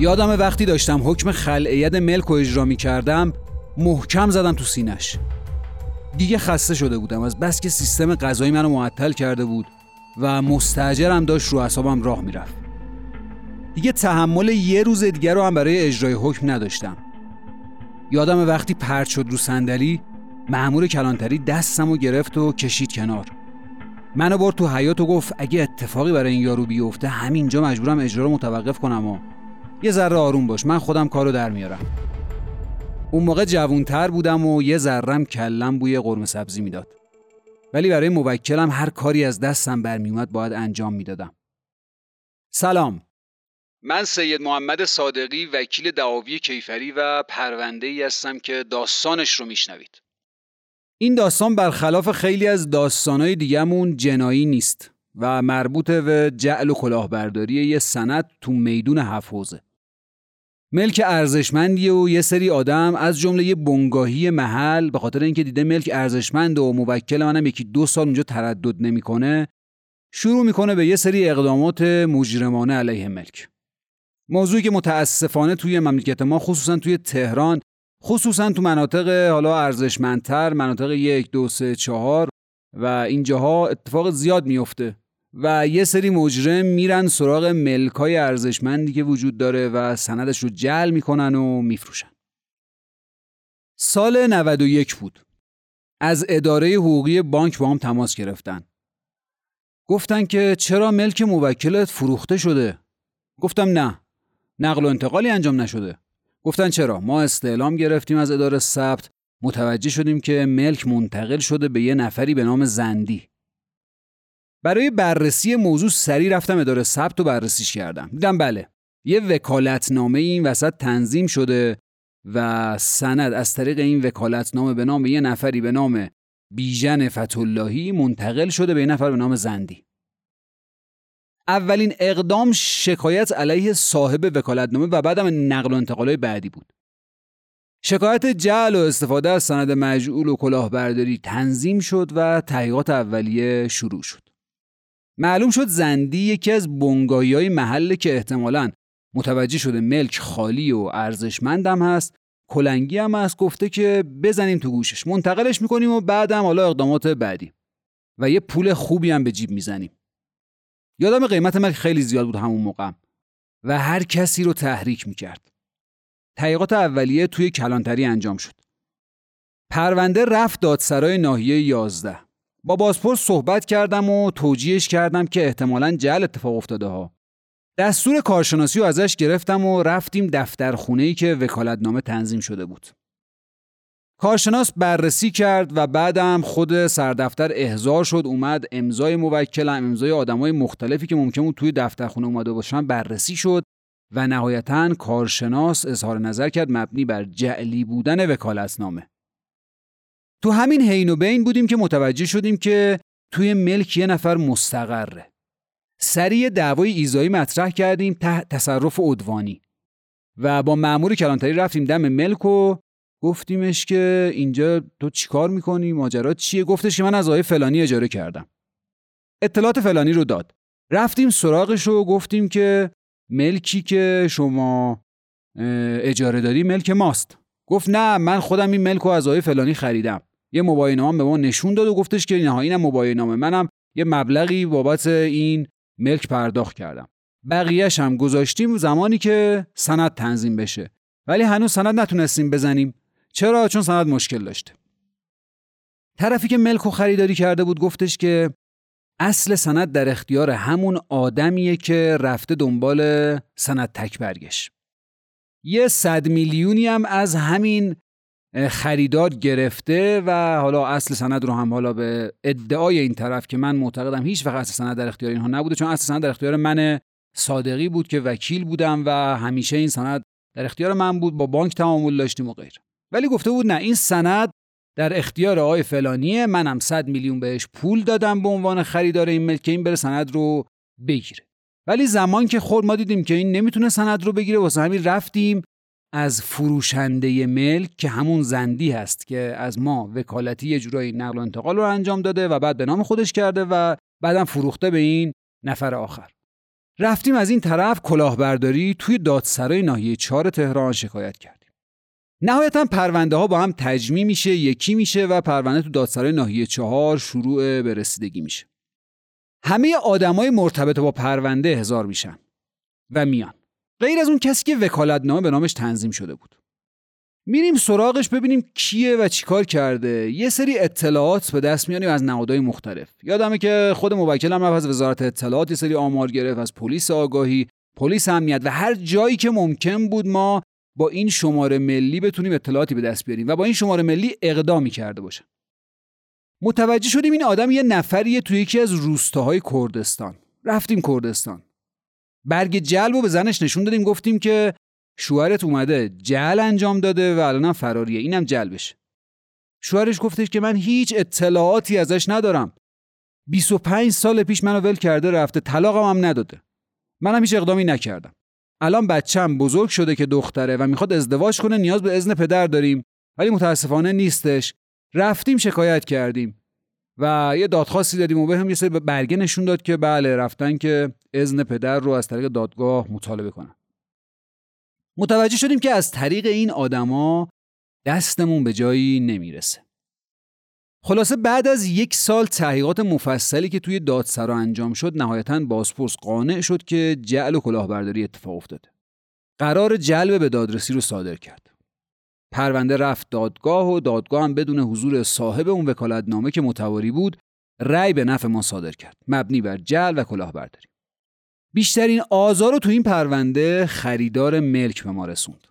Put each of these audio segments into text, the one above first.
یادم وقتی داشتم حکم خلعیت ملک و اجرا می کردم محکم زدم تو سینش دیگه خسته شده بودم از بس که سیستم غذایی منو معطل کرده بود و مستجرم داشت رو اصابم راه می‌رفت. دیگه تحمل یه روز دیگر رو هم برای اجرای حکم نداشتم. یادم وقتی پرت شد رو صندلی مأمور کلانتری دستم و گرفت و کشید کنار. منو برد تو حیات و گفت اگه اتفاقی برای این یارو بیفته همینجا مجبورم اجرا رو متوقف کنم و یه ذره آروم باش من خودم کارو در میارم. اون موقع جوونتر بودم و یه ذرم کلم بوی قرمه سبزی می‌داد. ولی برای موکلم هر کاری از دستم برمیومد باید انجام می‌دادم. سلام. من سید محمد صادقی وکیل دعاوی کیفری و پرونده ای هستم که داستانش رو میشنوید. این داستان برخلاف خیلی از داستانهای دیگهمون جنایی نیست و مربوط به جعل و کلاهبرداری یه سند تو میدون حفوزه ملک ارزشمندی و یه سری آدم از جمله یه بنگاهی محل به خاطر اینکه دیده ملک ارزشمند و موکل منم یکی دو سال اونجا تردد نمی‌کنه شروع می‌کنه به یه سری اقدامات مجرمانه علیه ملک. موضوعی که متاسفانه توی مملکت ما خصوصا توی تهران خصوصا تو مناطق حالا ارزشمندتر مناطق یک دو سه چهار و اینجاها اتفاق زیاد میفته و یه سری مجرم میرن سراغ ملکای ارزشمندی که وجود داره و سندش رو جل می‌کنن و میفروشن. سال 91 بود. از اداره حقوقی بانک با هم تماس گرفتن. گفتن که چرا ملک موکلت فروخته شده؟ گفتم نه. نقل و انتقالی انجام نشده. گفتن چرا؟ ما استعلام گرفتیم از اداره ثبت. متوجه شدیم که ملک منتقل شده به یه نفری به نام زندی. برای بررسی موضوع سریع رفتم اداره ثبت و بررسیش کردم. دیدم بله یه وکالتنامه این وسط تنظیم شده و سند از طریق این وکالتنامه به نام یه نفری به نام بیژن فتولاهی منتقل شده به یه نفر به نام زندی. اولین اقدام شکایت علیه صاحب وکالتنامه و بعدم نقل و انتقالای بعدی بود. شکایت جعل و استفاده از سند مجعول و کلاهبرداری تنظیم شد و تحقیقات اولیه شروع شد. معلوم شد زندی یکی از بنگاهی های محله که احتمالا متوجه شده ملک خالی و ارزشمندم هست کلنگی هم هست گفته که بزنیم تو گوشش منتقلش می‌کنیم و بعدم حالا اقدامات بعدی. و یه پول خوبی هم به جیب می‌زنیم. یادم قیمت ملک خیلی زیاد بود همون موقع. و هر کسی رو تحریک می‌کرد. تحقیقات اولیه توی کلانتری انجام شد. پرونده رفت دادسرای ناحیه 11 با بازپرس صحبت کردم و توجیهش کردم که احتمالا جل اتفاق افتاده ها. دستور کارشناسی رو ازش گرفتم و رفتیم دفتر خونه که وکالتنامه تنظیم شده بود. کارشناس بررسی کرد و بعدم خود سردفتر احضار شد اومد امضای موکلم امضای آدمای مختلفی که ممکن بود توی دفتر خونه اومده باشن بررسی شد و نهایتا کارشناس اظهار نظر کرد مبنی بر جعلی بودن وکالتنامه. تو همین حین و بین بودیم که متوجه شدیم که توی ملک یه نفر مستقره. سریع دعوای ایزایی مطرح کردیم تحت تصرف عدوانی. و با مأمور کلانتری رفتیم دم ملک و گفتیمش که اینجا تو چیکار می‌کنی؟ ماجرا چیه؟ گفتش که من از آقای فلانی اجاره کردم. اطلاعات فلانی رو داد. رفتیم سراغش و گفتیم که ملکی که شما اجاره داری ملک ماست. گفت نه من خودم این ملک رو از آقای فلانی خریدم. یه نامه به ما نشون داد و گفتش که نه اینم نامه. منم یه مبلغی بابت این ملک پرداخت کردم. بقیهش هم گذاشتیم زمانی که سند تنظیم بشه. ولی هنوز سند نتونستیم بزنیم. چرا؟ چون سند مشکل داشته. طرفی که ملک و خریداری کرده بود گفتش که اصل سند در اختیار همون آدمیه که رفته دنبال سند تک برگش. یه صد میلیونی هم از همین خریدار گرفته و حالا اصل سند رو هم حالا به ادعای این طرف که من معتقدم هیچ وقت اصل سند در اختیار اینها نبوده چون اصل سند در اختیار من صادقی بود که وکیل بودم و همیشه این سند در اختیار من بود با بانک تعامل داشتیم و غیر ولی گفته بود نه این سند در اختیار آقای فلانیه منم 100 میلیون بهش پول دادم به عنوان خریدار این ملک این بره سند رو بگیره. ولی زمان که خورد ما دیدیم که این نمی‌تونه سند رو بگیره واسه همین رفتیم از فروشنده ملک که همون زندی هست که از ما وکالتی یه جورایی نقل و انتقال رو انجام داده و بعد به نام خودش کرده و بعدم فروخته به این نفر آخر. رفتیم از این طرف کلاهبرداری توی دادسرای ناحیه چهار تهران شکایت کردیم. نهایتا پرونده ها با هم تجمی میشه یکی میشه و پرونده تو دادسرای ناحیه چهار شروع به رسیدگی میشه. همه آدمای مرتبط با پرونده هزار میشن و میان. غیر از اون کسی که وکالتنامه به نامش تنظیم شده بود. میریم سراغش ببینیم کیه و چیکار کرده. یه سری اطلاعات به دست میانیم از نهادهای مختلف. یادمه که خود موکل هم از وزارت اطلاعات یه سری آمار گرفت از پلیس آگاهی پلیس امنیت و هر جایی که ممکن بود ما با این شماره ملی بتونیم اطلاعاتی به دست بیاریم و با این شماره ملی اقدامی کرده باشه متوجه شدیم این آدم یه نفریه توی یکی از روستاهای کردستان. رفتیم کردستان. برگ جلب و به زنش نشون دادیم گفتیم که شوهرت اومده جل انجام داده و الانم فراریه اینم جلبش. شوهرش گفتش که من هیچ اطلاعاتی ازش ندارم. 25 سال پیش منو ول کرده رفته طلاقم هم نداده. منم هیچ اقدامی نکردم. الان بچم بزرگ شده که دختره و می‌خواد ازدواج کنه نیاز به اذن پدر داریم ولی متاسفانه نیستش. رفتیم شکایت کردیم. و یه دادخواستی دادیم و به هم یه سری برگه نشون داد که بله رفتن که اذن پدر رو از طریق دادگاه مطالبه کنن. متوجه شدیم که از طریق این آدما دستمون به جایی نمی‌رسه. خلاصه بعد از یک سال تحقیقات مفصلی که توی دادسرا انجام شد نهایتا بازپرس قانع شد که جعل و کلاهبرداری اتفاق افتاده. قرار جلب به دادرسی رو صادر کرد. پرونده رفت دادگاه و دادگاه هم بدون حضور صاحب اون وکالتنامه که متواری بود رأی به نفع ما صادر کرد. مبنی بر جعل و کلاهبرداری. بیشترین آزار رو تو این پرونده خریدار ملک به ما رسوند.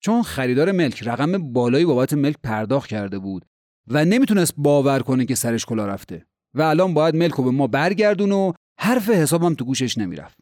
چون خریدار ملک رقم بالایی بابت ملک پرداخت کرده بود و نمی‌تونست باور کنه که سرش کلا رفته و الان باید ملک رو به ما برگردون و حرف حسابم تو گوشش نمی‌رفت.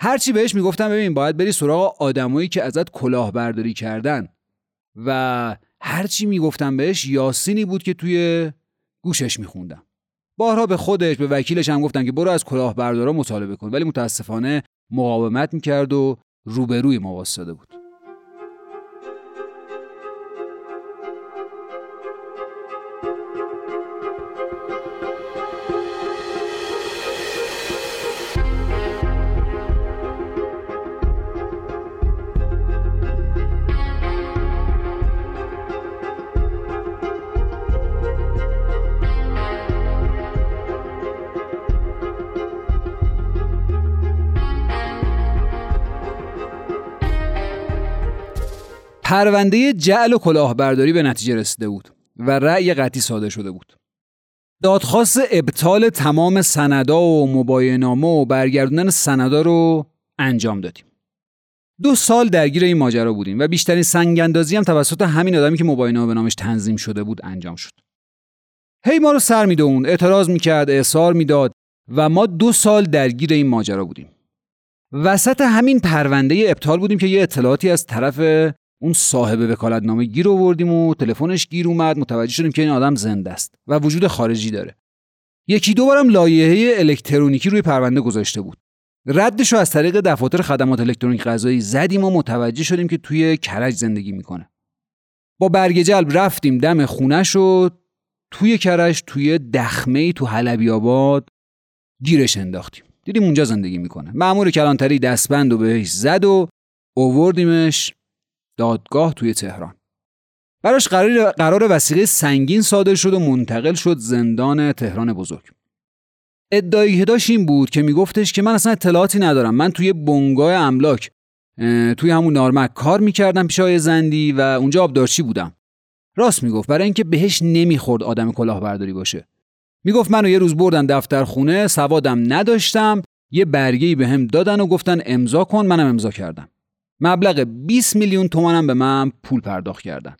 هرچی بهش می‌گفتم ببین باید بری سراغ آدمایی که ازت کلاهبرداری کردن. و هرچی می‌گفتم بهش یاسینی بود که توی گوشش میخوندم. بارها به خودش به وکیلش هم گفتن که برو از کلاهبردارا مطالبه کن ولی متاسفانه مقاومت می‌کرد و روبروی ما واسطه بود. پرونده جعل و کلاهبرداری به نتیجه رسیده بود و رأی قطعی صادر شده بود. دادخواست ابطال تمام سندا و مباینامه و برگردوندن سندا رو انجام دادیم. دو سال درگیر این ماجرا بودیم و بیشترین سنگاندازی هم توسط همین آدمی که مباینامه به نامش تنظیم شده بود انجام شد. هی ما رو سر میدون، اعتراض می‌کرد، اعصار می‌داد و ما دو سال درگیر این ماجرا بودیم. وسط همین پرونده ابطال بودیم که یه اطلاعاتی از طرف اون صاحب وکالتنامه گیر آوردیم و تلفنش گیر اومد. متوجه شدیم که این آدم زنده است و وجود خارجی داره. یکی دو بارم لایحه الکترونیکی روی پرونده گذاشته بود. ردش رو از طریق دفاتر خدمات الکترونیک غذایی زدیم و متوجه شدیم که توی کرج زندگی می‌کنه. با برگ جلب رفتیم دم خونه و توی کرج توی دخمه تو حلبی آباد گیرش انداختیم. دیدیم اونجا زندگی می‌کنه. مأمور کلانتری دستبند و بهش زد و اووردیمش دادگاه توی تهران. براش قرار, قرار وسیقه سنگین صادر شد و منتقل شد زندان تهران بزرگ. ادعایی که داشت این بود که میگفتش که من اصلا اطلاعاتی ندارم. من توی بنگاه املاک توی همون نارمک کار می‌کردم پیش های زندی و اونجا آبدارچی بودم. راست می‌گفت برای اینکه بهش نمی‌خورد آدم کلاهبرداری باشه. می‌گفت منو یه روز بردن دفتر خونه سوادم نداشتم یه برگی به هم دادن و گفتن امضا کن منم امضا کردم. مبلغ 20 میلیون تومانم به من پول پرداخت کردن.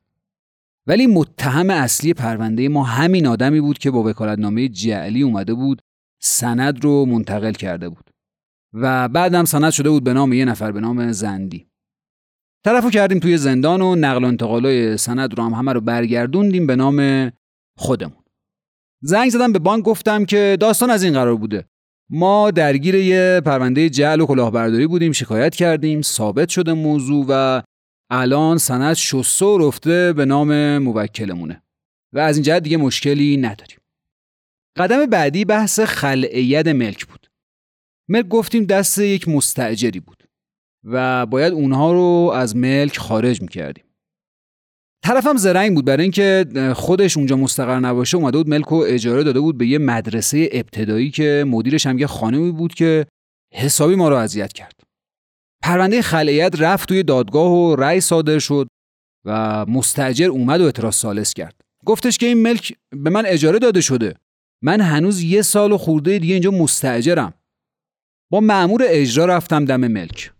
ولی متهم اصلی پرونده ما همین آدمی بود که با وکالتنامه جعلی اومده بود سند رو منتقل کرده بود. و بعدم سند شده بود به نام یه نفر به نام زندی. طرفو کردیم توی زندان و نقل و انتقالای سند رو هم همه رو برگردوندیم به نام خودمون. زنگ زدم به بانک گفتم که داستان از این قرار بوده. ما درگیر یه پرونده جعل و کلاهبرداری بودیم شکایت کردیم ثابت شده موضوع و الان سند شسته و رفته به نام موکلمونه و از این جهت دیگه مشکلی نداریم. قدم بعدی بحث خلعیت ملک بود. ملک گفتیم دست یک مستعجری بود و باید اونها رو از ملک خارج می‌کردیم. طرفم زرنگ بود. برای اینکه خودش اونجا مستقر نباشه اومده بود ملک رو اجاره داده بود به یه مدرسه ابتدایی که مدیرش هم یه خانمی بود که حسابی ما رو اذیت کرد. پرونده خلعیت رفت توی دادگاه و رأی صادر شد و مستجر اومد و اعتراض سالس کرد. گفتش که این ملک به من اجاره داده شده. من هنوز یه سال و خورده دیگه اینجا مستجرم با معمور اجرا رفتم دم ملک.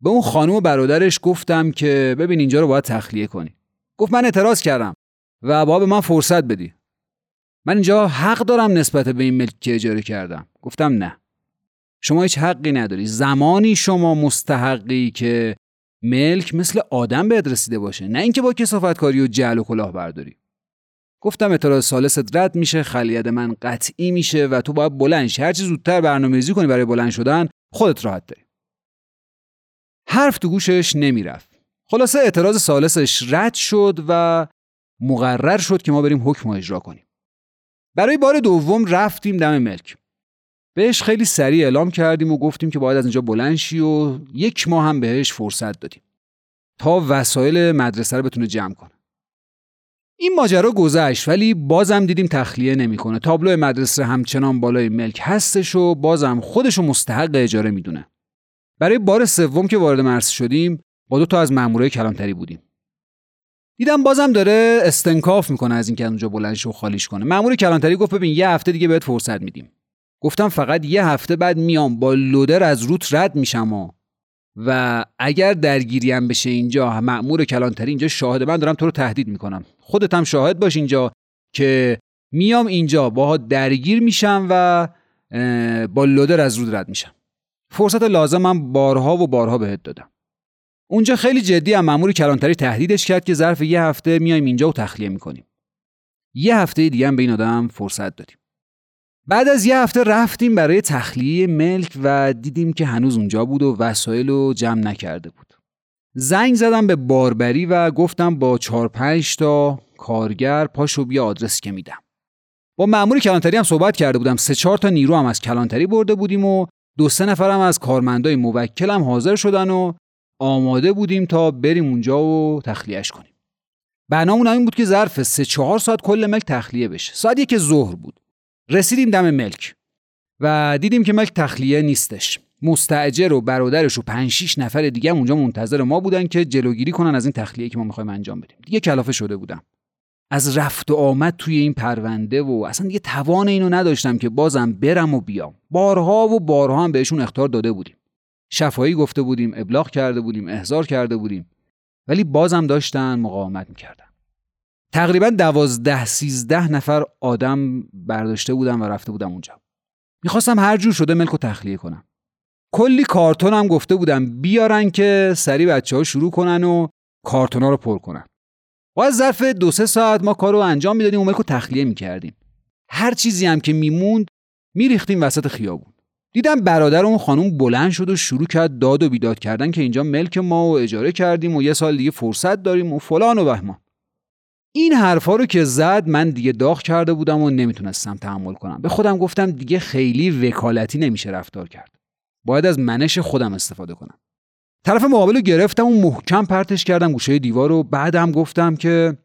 به اون خانم و برادرش گفتم که ببین اینجا رو باید تخلیه کنی. گفت من اعتراض کردم. و باید به من فرصت بدی. من اینجا حق دارم نسبت به این ملک که اجاره کردم. گفتم نه. شما هیچ حقی نداری. زمانی شما مستحقی که ملک مثل آدم بهت رسیده باشه. نه اینکه با کسافت کاری و جعل و کلاه برداری گفتم اعتراض سالست رد میشه خلیت من قطعی میشه و تو باید بلند شی. هرچی زودتر برنامه‌ریزی کنی برای بلند شدن خودت راحت داری حرف تو گوشش نمی‌رفت. خلاصه اعتراض سالسش رد شد و مقرر شد که ما بریم حکم اجرا کنیم. برای بار دوم رفتیم دم ملک. بهش خیلی سریع اعلام کردیم و گفتیم که باید از اینجا بلند شی و یک ماه هم بهش فرصت دادیم تا وسایل مدرسه رو بتونه جمع کنه. این ماجرا گذشت ولی بازم دیدیم تخلیه نمی‌کنه. تابلو مدرسه همچنان بالای ملک هستش و بازم خودشو مستحق اجاره می‌دونه. برای بار سوم که وارد مرز شدیم با دو تا از مامورای کلانتری بودیم. دیدم بازم داره استنکاف می‌کنه از اینکه اونجا بلند و خالیش کنه. مامور کلانتری گفت ببین یه هفته دیگه بهت فرصت میدیم. گفتم فقط یه هفته بعد میام با لودر از روت رد میشم و و اگر درگیری هم بشه اینجا مأمور کلانتری اینجا شاهد من دارم تو رو تهدید می‌کنم. خودت هم شاهد باش اینجا که میام اینجا باها درگیر میشم و با لودر از رود رد میشم. فرصت لازم من بارها و بارها بهت دادم. اونجا خیلی جدی هم مأمور کلانتری تهدیدش کرد که ظرف یه هفته میایم اینجا و تخلیه می‌کنیم یه هفته دیگه هم به این آدم فرصت دادیم بعد از یه هفته رفتیم برای تخلیه ملک و دیدیم که هنوز اونجا بود و وسایل رو جمع نکرده بود. زنگ زدم به باربری و گفتم با چهار پنج تا کارگر پاشو بیا آدرس که میدم. با مأمور کلانتری هم صحبت کرده بودم سه چهار تا نیرو هم از کلانتری برده بودیم و دو سه نفرم از کارمندای موکل هم حاضر شدن و آماده بودیم تا بریم اونجا و تخلیهش کنیم. برنامون این بود که ظرف سه چهار ساعت کل ملک تخلیه بشه. ساعت یک ظهر بود. رسیدیم دم ملک و دیدیم که ملک تخلیه نیستش مستعجر و برادرش و 5 6 نفر دیگه اونجا منتظر ما بودن که جلوگیری کنن از این تخلیه که ما می‌خوایم انجام بدیم دیگه کلافه شده بودم از رفت و آمد توی این پرونده و اصلا دیگه توان اینو نداشتم که بازم برم و بیام بارها و بارها هم بهشون اختار داده بودیم شفایی گفته بودیم ابلاغ کرده بودیم احضار کرده بودیم. ولی بازم داشتن مقاومت می‌کردن. تقریبا دوازده سیزده نفر آدم برداشته بودم و رفته بودم اونجا. می‌خواستم هر جور شده ملک و تخلیه کنم. کلی کارتون هم گفته بودم بیارن که سری بچه ها شروع کنن و کارتون ها رو پر کنن. و از ظرف دو سه ساعت ما کار رو انجام می‌دادیم و ملک رو تخلیه می‌کردیم. هر چیزی هم که میموند میریختیم وسط خیابون. دیدم برادر اون خانوم بلند شد و شروع کرد داد و بیداد کردن که اینجا ملک ما و اجاره کردیم و یه سال دیگه فرصت داریم و فلان و بهمان. این حرفا رو که زد من دیگه داغ کرده بودم و نمی‌تونستم تحمل کنم. به خودم گفتم دیگه خیلی وکالتی نمیشه رفتار کرد. باید از منش خودم استفاده کنم. طرف مقابل رو گرفتم و محکم پرتش کردم گوشه دیوار و بعدم گفتم که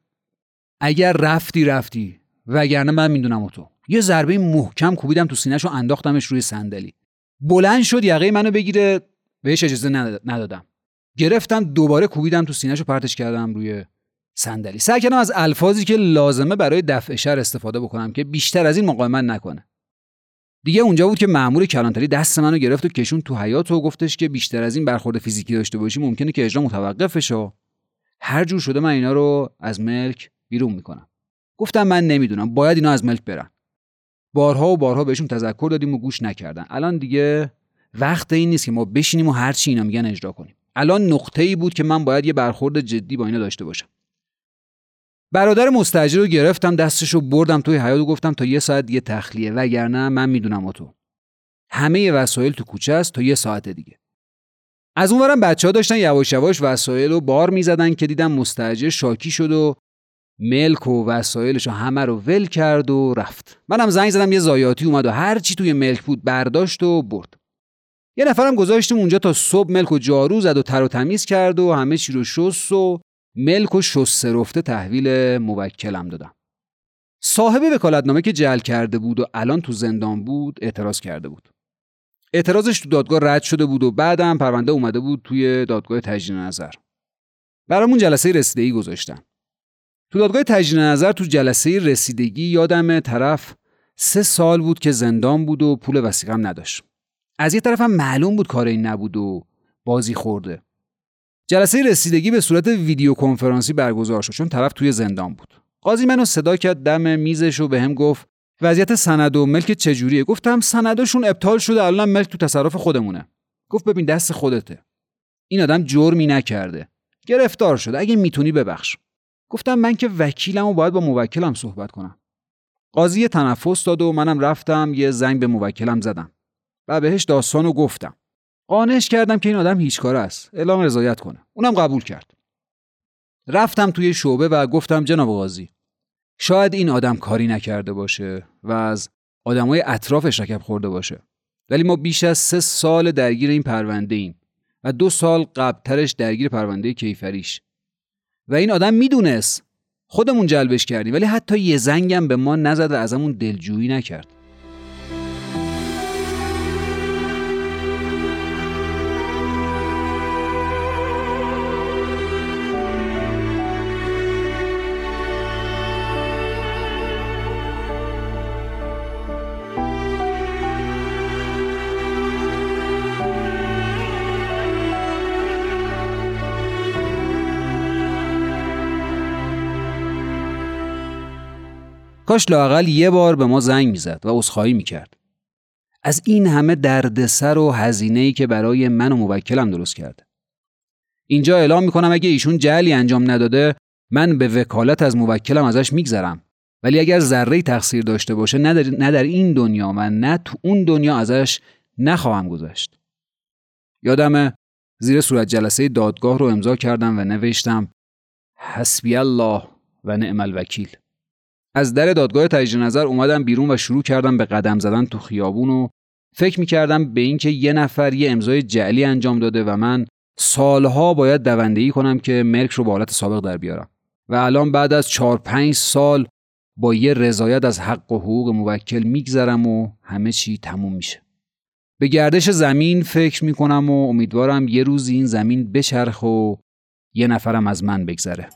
اگر رفتی رفتی وگرنه من می‌دونم تو. یه ضربه محکم کوبیدم تو سینهش و انداختمش روی صندلی. بلند شد یقه منو بگیره بهش اجازه ندادم. گرفتم دوباره کوبیدم تو سینهش و پرتش کردم روی صندلی. سعی کردم از الفاظی که لازمه برای دفع شر استفاده بکنم که بیشتر از این مقاومت نکنه. دیگه اونجا بود که مأمور کلانتری دست منو گرفت و کشون تو حیات و گفتش که بیشتر از این برخورد فیزیکی داشته باشی ممکنه که اجرا متوقف بشه هر جور شده من اینا رو از ملک بیرون می‌کنم. گفتم من نمی‌دونم باید اینا از ملک برن بارها و بارها بهشون تذکر دادیم و گوش نکردن. الان دیگه وقت این نیست که ما بشینیم و هر چی اینا میگن اجرا کنیم. الان نقطه ای بود که من باید یه برخورد جدی با اینا داشته باشم. برادر مستجر رو گرفتم دستشو بردم توی حیات و گفتم تا یه ساعت دیگه تخلیه وگرنه من می‌دونم تو همه وسایل تو کوچه است تا یه ساعت دیگه. از اونورم بچه ها داشتن یواش یواش وسایل رو بار می‌زدن که دیدم مستجر شاکی شد و ملک و وسایلش و همه رو ول کرد و رفت. منم زنگ زدم یه زایاتی اومد و هر چی توی ملک بود برداشت و برد. یه نفرم گذاشتیم اونجا تا صبح ملک و جارو زد و تر و تمیز کرد و همه چی رو شست و ملک و شسته رفته تحویل موکلم دادم. صاحب وکالتنامه که جل کرده بود و الان تو زندان بود اعتراض کرده بود. اعتراضش تو دادگاه رد شده بود و بعدم پرونده اومده بود توی دادگاه تجدید نظر. برامون جلسه رسیدگی گذاشتن. تو دادگاه تجدید نظر تو جلسه رسیدگی یادم طرف سه سال بود که زندان بود و پول وسیقم نداشت. از یه طرف هم معلوم بود کار این نبود و بازی خورده. جلسه رسیدگی به صورت ویدیو کنفرانسی برگزار شد چون طرف توی زندان بود. قاضی منو صدا کرد دم میزش و بهم گفت وضعیت سند و ملک چجوریه؟ گفتم سنداشون ابطال شده الان ملک تو تصرف خودمونه. گفت ببین دست خودته. این آدم جرمی نکرده. گرفتار شده. اگه می‌تونی ببخش. گفتم من که وکیلم و باید با موکلم صحبت کنم. قاضی تنفس داد و منم رفتم یه زنگ به موکلم زدم. و بهش داستانو گفتم. قانعش کردم که این آدم هیچ کار است. اعلام رضایت کنه. اونم قبول کرد. رفتم توی شعبه و گفتم جناب قاضی شاید این آدم کاری نکرده باشه و از آدمای اطرافش رکب خورده باشه. ولی ما بیش از سه سال درگیر این پرونده ایم و دو سال قبلترش درگیر پرونده کیفریش. و این آدم می‌دونست. خودمون جلبش کردیم ولی حتی یه زنگم به ما نزد و ازمون دلجویی نکرد. کاش لاقل یه بار به ما زنگ می‌زد و عذرخواهی می‌کرد. از این همه دردسر و هزینه‌ای که برای من و موکلم درست کرده. اینجا اعلام می‌کنم اگه ایشون جلی انجام نداده من به وکالت از موکلم ازش میگذرم. ولی اگر ذره تقصیر داشته باشه نه در, نه در این دنیا و نه تو اون دنیا ازش نخواهم گذشت. یادم زیر صورت جلسه دادگاه رو امضا کردم و نوشتم حسبی الله و نعم الوکیل. از در دادگاه تجدید نظر اومدم بیرون و شروع کردم به قدم زدن تو خیابون و فکر می‌کردم به اینکه یه نفر یه امضای جعلی انجام داده و من سالها باید دوندگی کنم که ملک رو به حالت سابق در بیارم. و الان بعد از چهار پنج سال با یه رضایت از حق و حقوق موکل میگذرم و همه چی تموم میشه. به گردش زمین فکر می‌کنم و امیدوارم یه روز این زمین بچرخ و یه نفرم از من بگذره.